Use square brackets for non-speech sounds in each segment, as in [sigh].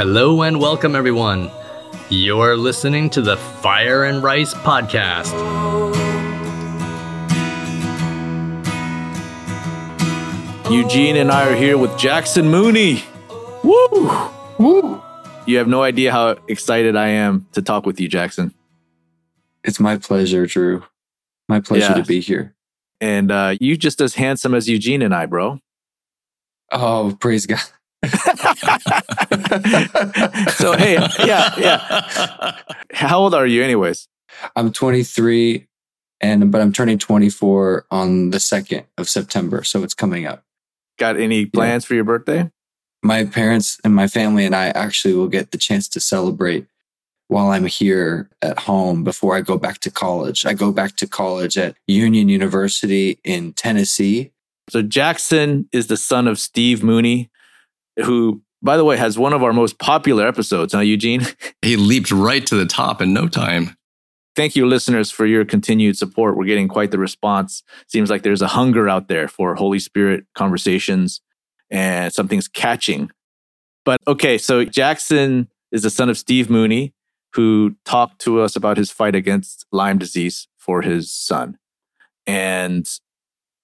Hello and welcome, everyone. You're listening to the Fire and Rice podcast. Eugene and I are here with Jackson Mooney. Woo! Woo! You have no idea how excited I am to talk with you, Jackson. It's my pleasure, Drew. My pleasure Yeah. to be here. And uh, you just as handsome as Eugene and I, bro. Oh, praise God. [laughs] so hey, yeah, yeah. How old are you, anyways? I'm 23 and but I'm turning 24 on the 2nd of September, so it's coming up. Got any plans for your birthday? My parents and my family and I actually will get the chance to celebrate while I'm here at home before I go back to college. I go back to college at Union University in Tennessee. So Jackson is the son of Steve Mooney, who, by the way, has one of our most popular episodes. Huh, Eugene? [laughs] He leaped right to the top in no time. Thank you, listeners, for your continued support. We're getting quite the response. Seems like there's a hunger out there for Holy Spirit conversations and something's catching. But okay, so Jackson is the son of Steve Mooney, who talked to us about his fight against Lyme disease for his son. And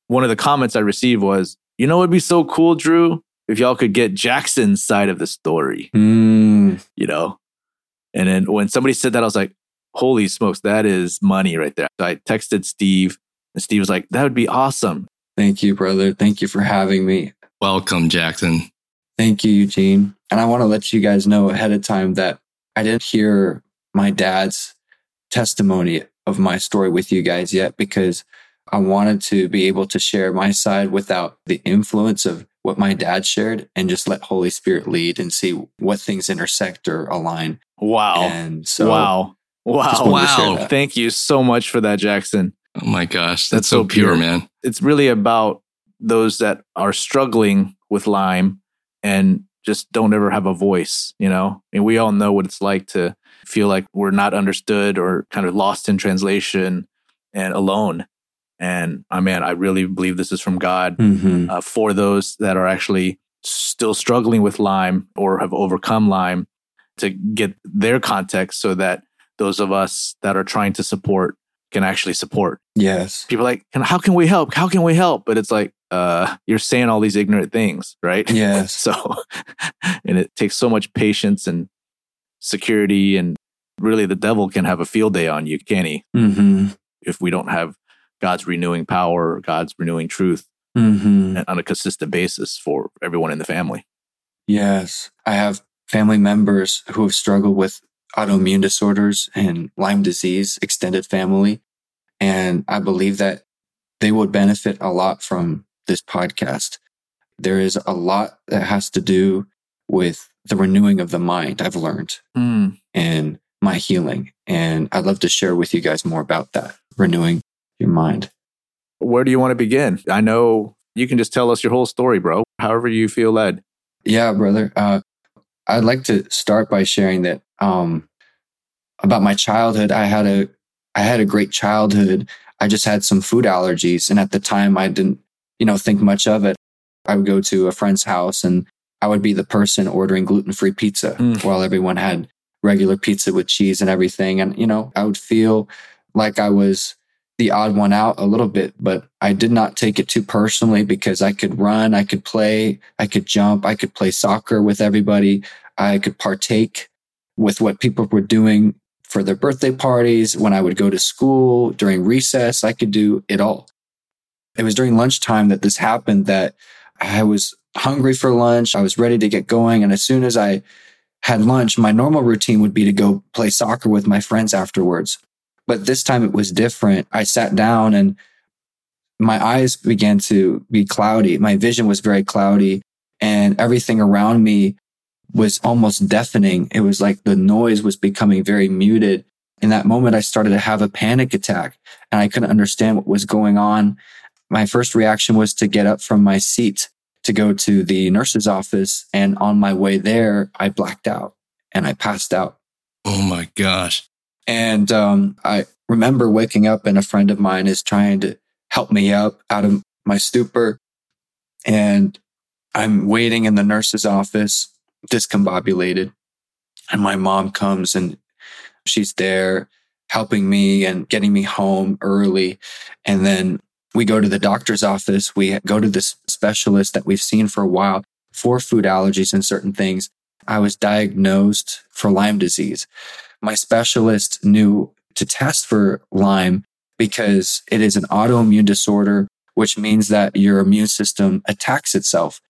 one of the comments I received was, you know, it'd be so cool, Drew, if y'all could get Jackson's side of the story Mm, you know? And then when somebody said that, I was like, holy smokes, that is money right there. So I texted Steve, and Steve was like, that would be awesome. thank you, brother. Thank you for having me. Welcome, Jackson. Thank you, Eugene. And I want to let you guys know ahead of time that I didn't hear my dad's testimony of my story with you guys yet because I wanted to be able to share my side without the influence of what my dad shared and just let Holy Spirit lead and see what things intersect or align. Wow. And so, wow. Wow. wanted to share Wow. Thank you so much for that, Jackson. Oh my gosh, That's that's, so, so pure, pure. man. It's really about those that are struggling with Lyme and just don't ever have a voice, you know? And we all know what it's like to feel like we're not understood or kind of lost in translation and alone. And I mean, I really believe this is from God. Mhm. uh, for those that are actually still struggling with Lyme or have overcome Lyme to get their context so that those of us that are trying to support can actually support. yes. People are like, "Can- how can we help? How can we help? But it's like, uh, you're saying all these ignorant things, right? Yes. [laughs] so, and it takes so much patience and security. And really, the devil can have a field day on you, can he? hmm If we don't have God's renewing power, God's renewing truth hmm on a consistent basis for everyone in the family. Yes. I have family members who have struggled with autoimmune disorders and Lyme disease, extended family. And I believe that they would benefit a lot from this podcast. There is a lot that has to do with the renewing of the mind, I've learned, and my healing. And I'd love to share with you guys more about that, renewing your mind. Where do you want to begin? I know you can just tell us your whole story, bro. However you feel led. Yeah, brother. Uh, I'd like to start by sharing that um, about my childhood. I had a I had a great childhood. I just had some food allergies, and at the time, I didn't you know think much of it. I would go to a friend's house, and I would be the person ordering gluten free pizza Mm. while everyone had regular pizza with cheese and everything. And you know, I would feel like I was the odd one out a little bit, but I did not take it too personally because I could run, I could play, I could jump, I could play soccer with everybody, I could partake with what people were doing for their birthday parties, when I would go to school during recess, I could do it all. It was during lunchtime that this happened that I was hungry for lunch. I was ready to get going. And as soon as I had lunch, my normal routine would be to go play soccer with my friends afterwards. But this time it was different. I sat down and my eyes began to be cloudy. My vision was very cloudy and everything around me was almost deafening. It was like the noise was becoming very muted. In that moment, I started to have a panic attack and I couldn't understand what was going on. My first reaction was to get up from my seat to go to the nurse's office. And on my way there, I blacked out and I passed out. Oh my gosh. And um, I remember waking up and a friend of mine is trying to help me up out of my stupor. And I'm waiting in the nurse's office, discombobulated. And my mom comes and she's there helping me and getting me home early. And then we go to the doctor's office. We go to this specialist that we've seen for a while for food allergies and certain things. I was diagnosed for Lyme disease. My specialist knew to test for Lyme because it is an autoimmune disorder, which means that your immune system attacks itself.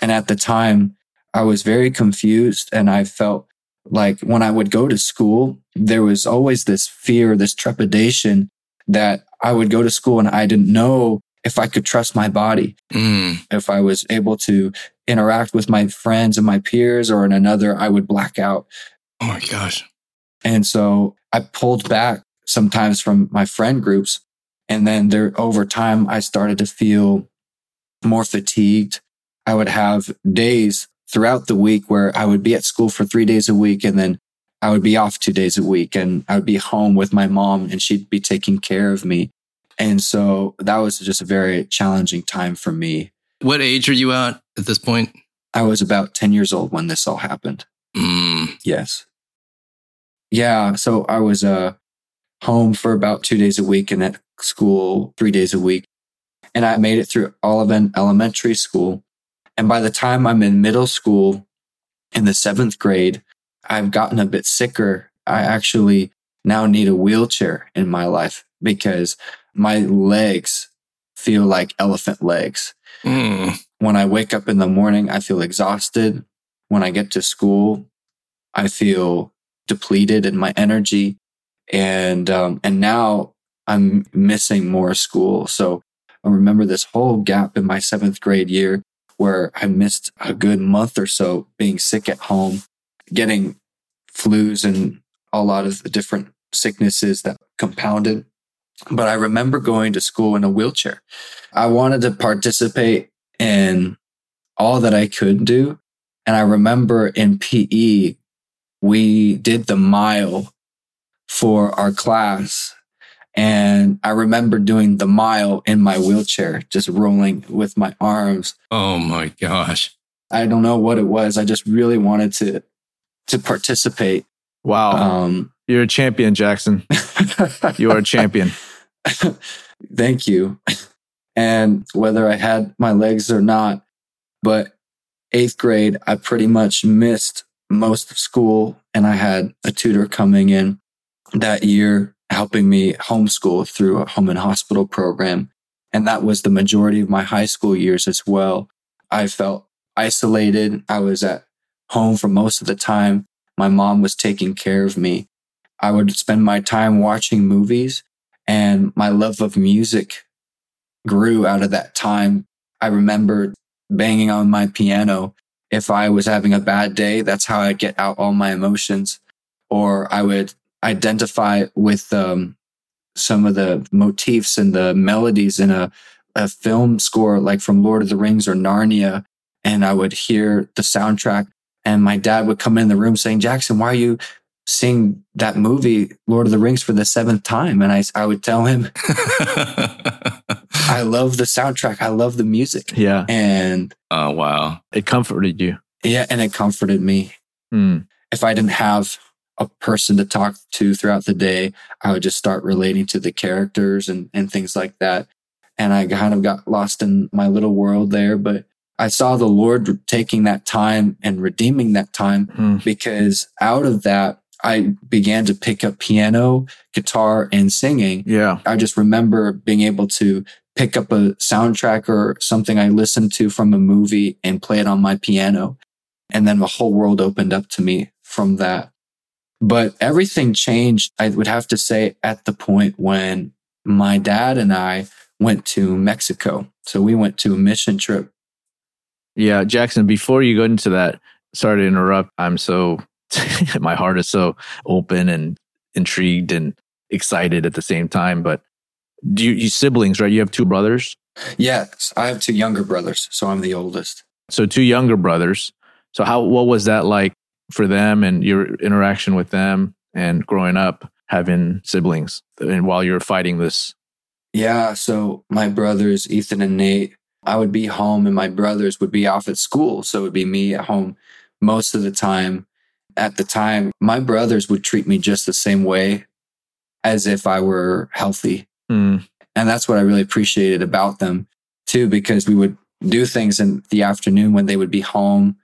And at the time, I was very confused and I felt like when I would go to school, there was always this fear, this trepidation that I would go to school and I didn't know if I could trust my body, Mm. if I was able to interact with my friends and my peers, or in another, I would black out. Oh my gosh. And so I pulled back sometimes from my friend groups. And then there, over time, I started to feel more fatigued. I would have days throughout the week where I would be at school for three days a week and then I would be off two days a week and I would be home with my mom and she'd be taking care of me. And so that was just a very challenging time for me. What age are you at at this point? I was about 10 years old when this all happened. Mm. Yes. Yeah. So I was uh, home for about two days a week and at school three days a week. And I made it through all of an elementary school. And by the time I'm in middle school in the seventh grade, I've gotten a bit sicker. I actually now need a wheelchair in my life because my legs feel like elephant legs. Mm. When I wake up in the morning, I feel exhausted. When I get to school, I feel depleted in my energy. And, um, and now I'm missing more school. So I remember this whole gap in my seventh grade year where I missed a good month or so being sick at home, getting flus and a lot of the different sicknesses that compounded. But I remember going to school in a wheelchair. I wanted to participate in all that I could do. And I remember in PE, we did the mile for our class. And I remember doing the mile in my wheelchair, just rolling with my arms. Oh my gosh. I don't know what it was. I just really wanted to to participate. Wow. Um, You're a champion, Jackson. [laughs] You are a champion. Thank you. And whether I had my legs or not, but eighth grade, I pretty much missed most of school and I had a tutor coming in that year helping me homeschool through a home and hospital program. And that was the majority of my high school years as well. I felt isolated. I was at home for most of the time. My mom was taking care of me. I would spend my time watching movies and my love of music grew out of that time. I remember banging on my piano. If I was having a bad day, that's how I get out all my emotions. Or I would identify with um, some of the motifs and the melodies in a, a film score, like from Lord of the Rings or Narnia. And I would hear the soundtrack. And my dad would come in the room saying, Jackson, why are you sing that movie, Lord of the Rings, for the seventh time. And I, I would tell him, [laughs] I love the soundtrack. I love the music. Yeah. And oh wow. It comforted you. yeah, and it comforted me. Hmm. If I didn't have a person to talk to throughout the day, I would just start relating to the characters and, and things like that. And I kind of got lost in my little world there, but I saw the Lord taking that time and redeeming that time Hmm. because out of that, I began to pick up piano, guitar, and singing. Yeah. I just remember being able to pick up a soundtrack or something I listened to from a movie and play it on my piano. And then the whole world opened up to me from that. But everything changed, I would have to say, at the point when my dad and I went to Mexico. So we went to a mission trip. Yeah. Jackson, before you go into that, sorry to interrupt. I'm so, [laughs] my heart is so open and intrigued and excited at the same time. But do you, you siblings, right? You have two brothers. Yes, I have two younger brothers, so I'm the oldest. So two younger brothers. So how, what was that like for them and your interaction with them and growing up having siblings and while you're fighting this? Yeah. So my brothers, Ethan and Nate, I would be home and my brothers would be off at school. So it would be me at home most of the time. At the time, my brothers would treat me just the same way as if I were healthy. Mm. And that's what I really appreciated about them too, because we would do things in the afternoon when they would be home.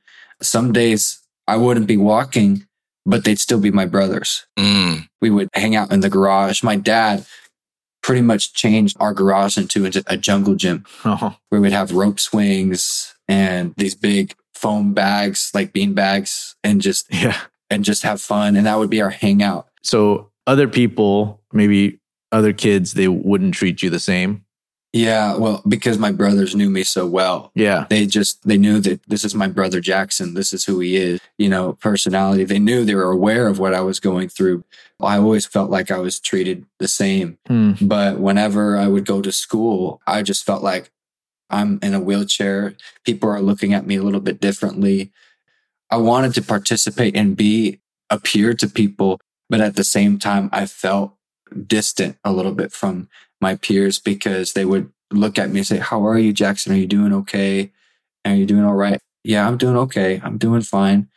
Some days I wouldn't be walking, but they'd still be my brothers. Mm. We would hang out in the garage. My dad pretty much changed our garage into a- jungle gym [laughs] Oh, where we'd have rope swings and these big foam bags, like bean bags, and just yeah. and just have fun. And that would be our hangout. So other people, maybe other kids, they wouldn't treat you the same. Yeah, well, because my brothers knew me so well, Yeah. they just they knew that this is my brother Jackson. This is who he is. You know, personality. They knew they were aware of what I was going through. I always felt like I was treated the same. Hmm. But whenever I would go to school, I just felt like I'm in a wheelchair. People are looking at me a little bit differently. I wanted to participate and be a peer to people, but at the same time, I felt distant a little bit from my peers because they would look at me and say, How are you, Jackson? Are you doing okay? Are you doing all right? Yeah, I'm doing okay. I'm doing fine.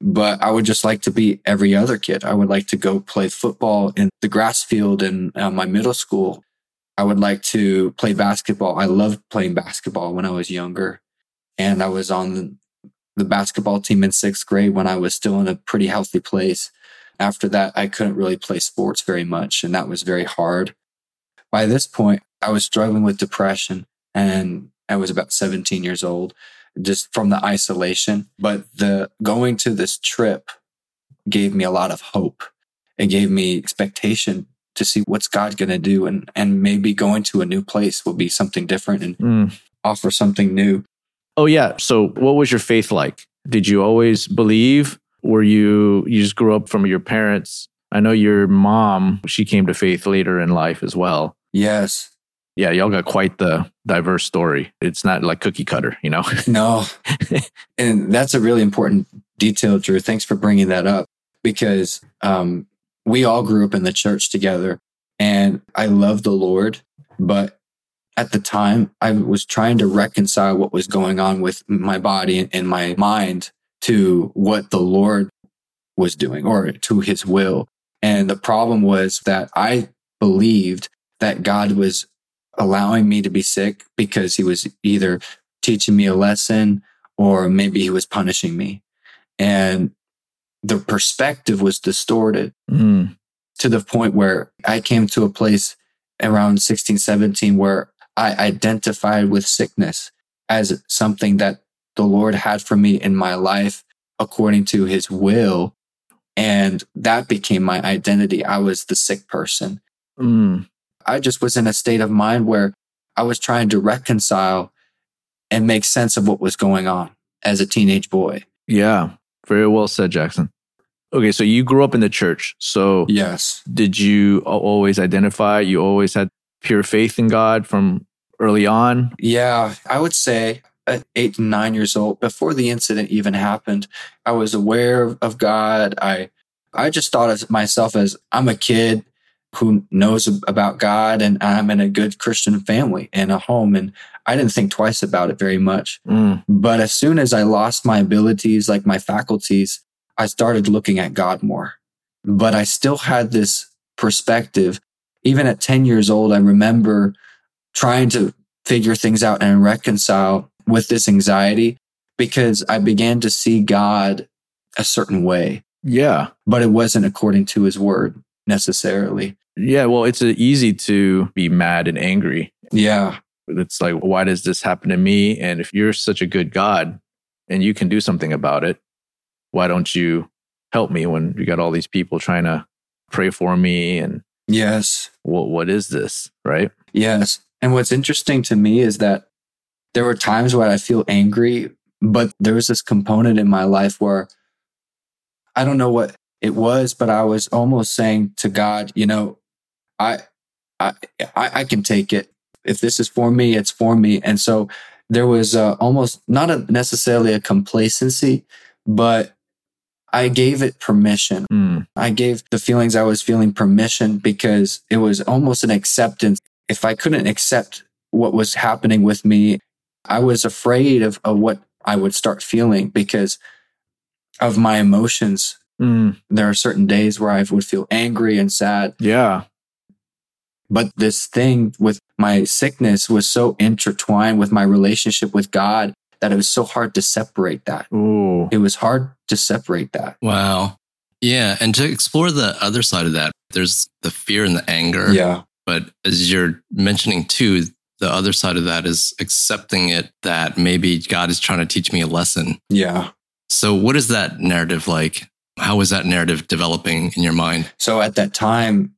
But I would just like to be every other kid. I would like to go play football in the grass field in uh, my middle school. I would like to play basketball. I loved playing basketball when I was younger. And I was on the, basketball team in sixth grade when I was still in a pretty healthy place. After that, I couldn't really play sports very much, and that was very hard. By this point, I was struggling with depression, and I was about 17 years old, just from the isolation. But the going to this trip gave me a lot of hope. It gave me expectation to see what's God going to do, and and maybe going to a new place will be something different and Mm. offer something new. Oh yeah. So what was your faith like? Did you always believe? Were you you just grew up from your parents? I know your mom, she came to faith later in life as well. Yes. Yeah, y'all got quite the diverse story. It's not like cookie cutter, you know. [laughs] No. and that's a really important detail, Drew. Thanks for bringing that up because um, we all grew up in the church together and I love the Lord. But at the time, I was trying to reconcile what was going on with my body and my mind to what the Lord was doing or to his will. And the problem was that I believed that God was allowing me to be sick because he was either teaching me a lesson or maybe he was punishing me. And the perspective was distorted Mm. to the point where I came to a place around 16, 17 where I identified with sickness as something that the Lord had for me in my life according to his will. And that became my identity. I was the sick person. Mm. I just was in a state of mind where I was trying to reconcile and make sense of what was going on as a teenage boy. Yeah. Very well said, Jackson. Okay, so you grew up in the church. So Yes. did you always identify? You always had pure faith in God from early on? Yeah, I would say at eight and nine years old, before the incident even happened, I was aware of, of God. I I just thought of myself as I'm a kid who knows about God and I'm in a good Christian family and a home. And I didn't think twice about it very much. Mm. But as soon as I lost my abilities, like my faculties, I started looking at God more. But I still had this perspective. Even at 10 years old, I remember trying to figure things out and reconcile with this anxiety because I began to see God a certain way, Yeah. but it wasn't according to his word necessarily. Yeah. Well, it's easy to be mad and angry. Yeah. It's like, why does this happen to me? And if you're such a good God and you can do something about it, why don't you help me when you got all these people trying to pray for me? And Yes. what, what is this? Right. Yes. And what's interesting to me is that there were times where I feel angry, but there was this component in my life where I don't know what it was, but I was almost saying to God, you know, I, I, I, I can take it. If this is for me, it's for me. And so there was uh, almost not a, necessarily a complacency, but I gave it permission. Mm. I gave the feelings I was feeling permission because it was almost an acceptance. If I couldn't accept what was happening with me, I was afraid of, of what I would start feeling because of my emotions Mm, There are certain days where I would feel angry and sad. yeah. But this thing with my sickness was so intertwined with my relationship with God that it was so hard to separate that. Ooh. It was hard to separate that. Wow. Yeah. And to explore the other side of that, there's the fear and the anger. Yeah. But as you're mentioning too, the other side of that is accepting it that maybe God is trying to teach me a lesson. Yeah. So, what is that narrative like? How was that narrative developing in your mind? So at that time,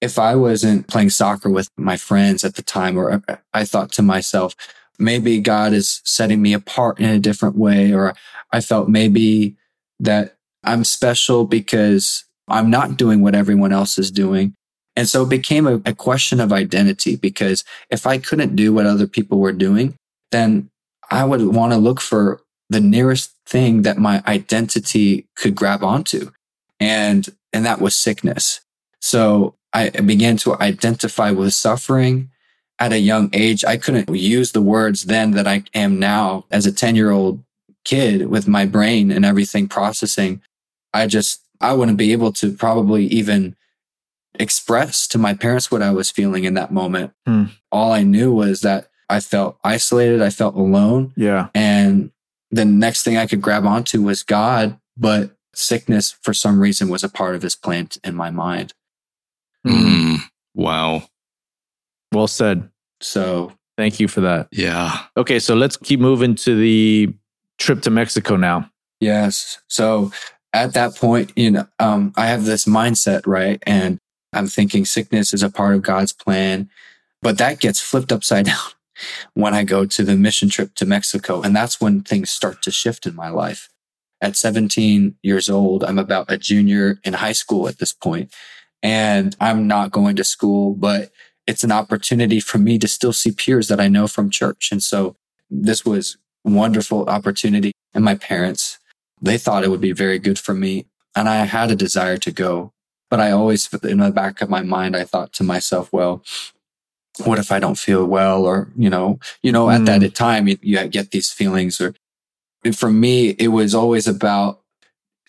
if I wasn't playing soccer with my friends at the time, or uh, I thought to myself, maybe God is setting me apart in a different way, or I felt maybe that I'm special because I'm not doing what everyone else is doing. And so it became a, a question of identity because if I couldn't do what other people were doing, then I would want to look for the nearest thing that my identity could grab onto. And, and that was sickness. So I began to identify with suffering at a young age. I couldn't use the words then that I am now as a 10 year old kid with my brain and everything processing. I just, I wouldn't be able to probably even express to my parents what I was feeling in that moment. Hmm. All I knew was that I felt isolated. I felt alone. Yeah. And the next thing I could grab onto was God, but sickness for some reason was a part of his plan in my mind. Mm. Mm, wow. Well said. So Thank you for that. Yeah. Okay, so let's keep moving to the trip to Mexico now. Yes. So at that point, you know, um, I have this mindset, right? And I'm thinking sickness is a part of God's plan, but that gets flipped upside [laughs] down when I go to the mission trip to Mexico. And that's when things start to shift in my life. At 17 years old, I'm about a junior in high school at this point, and I'm not going to school, but it's an opportunity for me to still see peers that I know from church. And so this was wonderful opportunity. And my parents, they thought it would be very good for me. And I had a desire to go. But I always, in the back of my mind, I thought to myself, well, what if I don't feel well? Or, you know, you know, at that mm. time, you, you get these feelings. Or for me, it was always about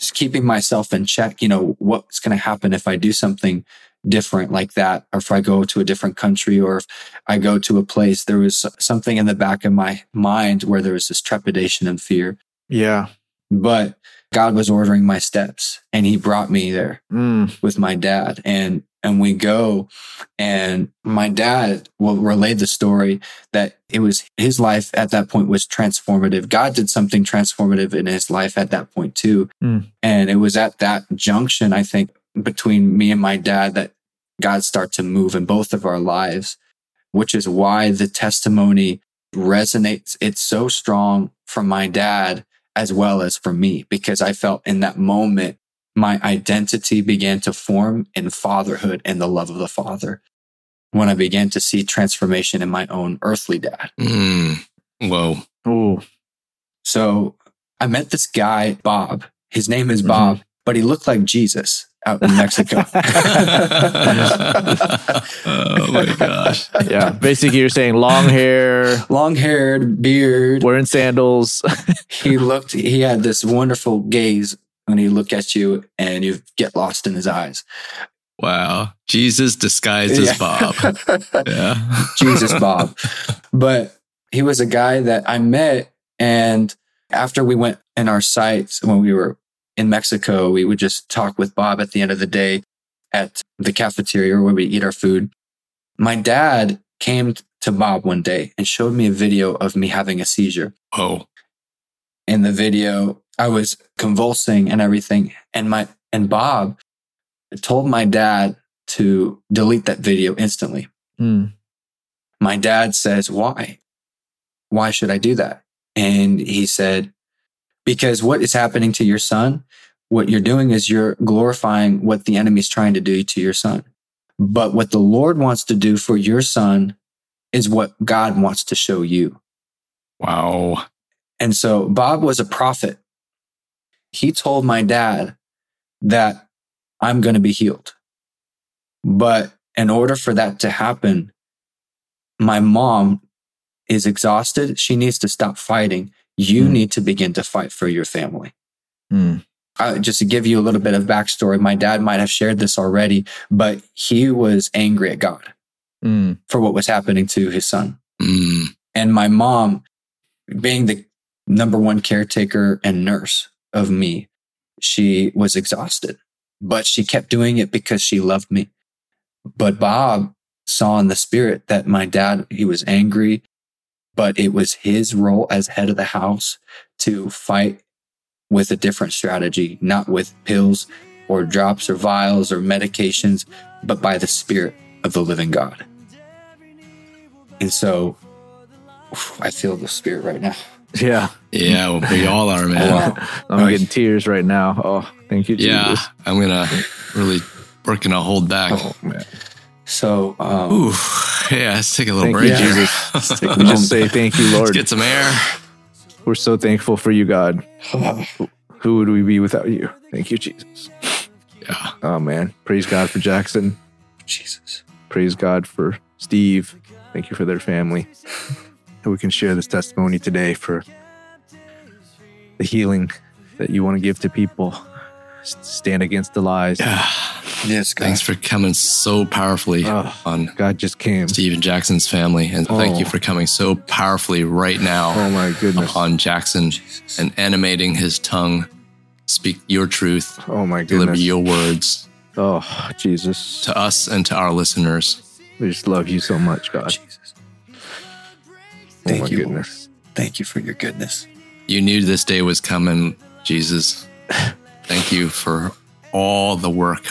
just keeping myself in check. You know, what's going to happen if I do something different like that, or if I go to a different country, or if I go to a place. There was something in the back of my mind where there was this trepidation and fear. Yeah. But God was ordering my steps and he brought me there Mm. with my dad and and we go and my dad will relay the story that it was his life at that point was transformative. God did something transformative in his life at that point too. Mm. And it was at that junction, I think, between me and my dad that God started to move in both of our lives, which is why the testimony resonates. It's so strong from my dad as well as for me, because I felt in that moment, my identity began to form in fatherhood and the love of the father. When I began to see transformation in my own earthly dad. Mm. Whoa. Ooh. So I met this guy, Bob. His name is Mhm. Bob, but he looked like Jesus out in Mexico. [laughs] oh my gosh. Yeah. Basically, you're saying long hair, Long haired, beard. wearing sandals. He looked, he had this wonderful gaze when he looked at you and you get lost in his eyes. Wow. Jesus disguised as Yeah. Bob. [laughs] Yeah. Jesus Bob. [laughs] But he was a guy that I met. And after we went in our sites, when we were in Mexico, we would just talk with Bob at the end of the day at the cafeteria where we eat our food. My dad came to Bob one day and showed me a video of me having a seizure. Oh. In the video, I was convulsing and everything. And my, and Bob told my dad to delete that video instantly. Mm. my dad says, Why? Why should I do that? And he said, Because what is happening to your son, what you're doing is you're glorifying what the enemy's trying to do to your son. But what the Lord wants to do for your son is what God wants to show you. Wow. And so Bob was a prophet. He told my dad that I'm going to be healed. But in order for that to happen, my mom is exhausted. She needs to stop fighting. You Hmm. need to begin to fight for your family. Mm. Uh, just to give you a little bit of backstory, my dad might have shared this already, but he was angry at God Mm. for what was happening to his son. Mm. And my mom, being the number one caretaker and nurse of me, she was exhausted, but she kept doing it because she loved me. But Bob saw in the spirit that my dad, he was angry, but it was his role as head of the house to fight with a different strategy, not with pills or drops or vials or medications, but by the spirit of the living God. And so I feel the spirit right now. Yeah. Yeah, we all are, man. Wow. I'm getting tears right now. Oh, thank you, Jesus. Yeah, I'm gonna really working to hold back. Oh, man. So, um, Ooh, yeah, let's take a little break, you, Jesus. take a We just say thank you, let's Lord. get some air. We're so thankful for you, God. [sighs] Who would we be without you? Thank you, Jesus. Yeah, Oh, man. Praise God for Jackson. Jesus. Praise God for Steve. Thank you for their family. And we can share this testimony today for the healing that you want to give to people. Stand against the lies. yeah. Yes, God. Thanks for coming so powerfully Oh, on God just came. Stephen Jackson's family, and thank oh. you Oh. for coming so powerfully right now Oh, my goodness. upon Jackson Jesus. and animating his tongue. Speak your truth, Oh, my goodness. deliver goodness. your words Oh, Jesus. to us and to our listeners. We just love you so much, God. Jesus. Oh, Thank my you, Lord. Thank you for your goodness. You knew this day was coming, Jesus. Thank you for all the work,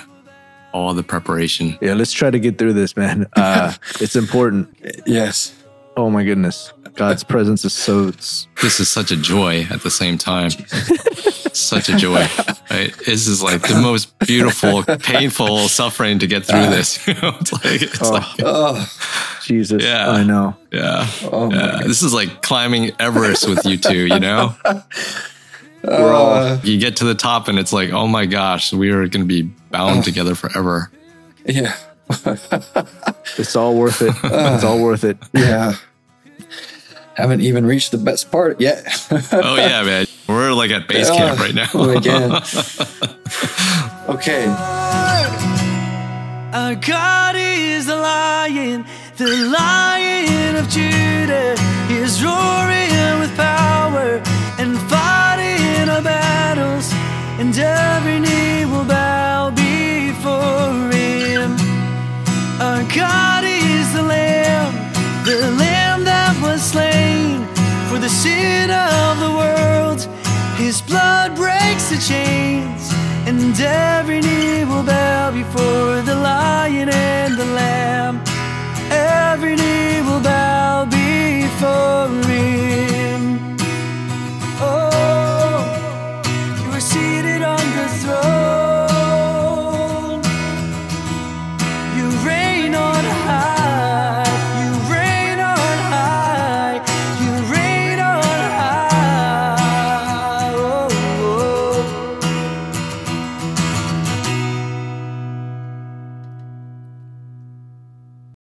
all the preparation. [laughs] Yeah, let's try to get through this, man. Uh, [laughs] it's important. Yes. Oh, my goodness. God's presence is so. This is such a joy at the same time. such a joy. [laughs] Right? This is like the most beautiful, [laughs] painful suffering to get through this. You know, [laughs] it's like, it's Oh. like Oh, Jesus. Yeah. I know. yeah. oh Yeah, my this is like climbing Everest with you two, you know? [laughs] We're all- Uh, You get to the top and it's like, oh my gosh, we are going to be bound together forever. yeah. It's all worth it. It's all worth it. Yeah. Haven't even reached the best part yet. Oh, yeah, man. We're like at base camp right now. Oh, again. [laughs] Okay. Our God is the lion, the lion of Judah. He is roaring with power and fighting our battles, and every knee will bow before him. Our God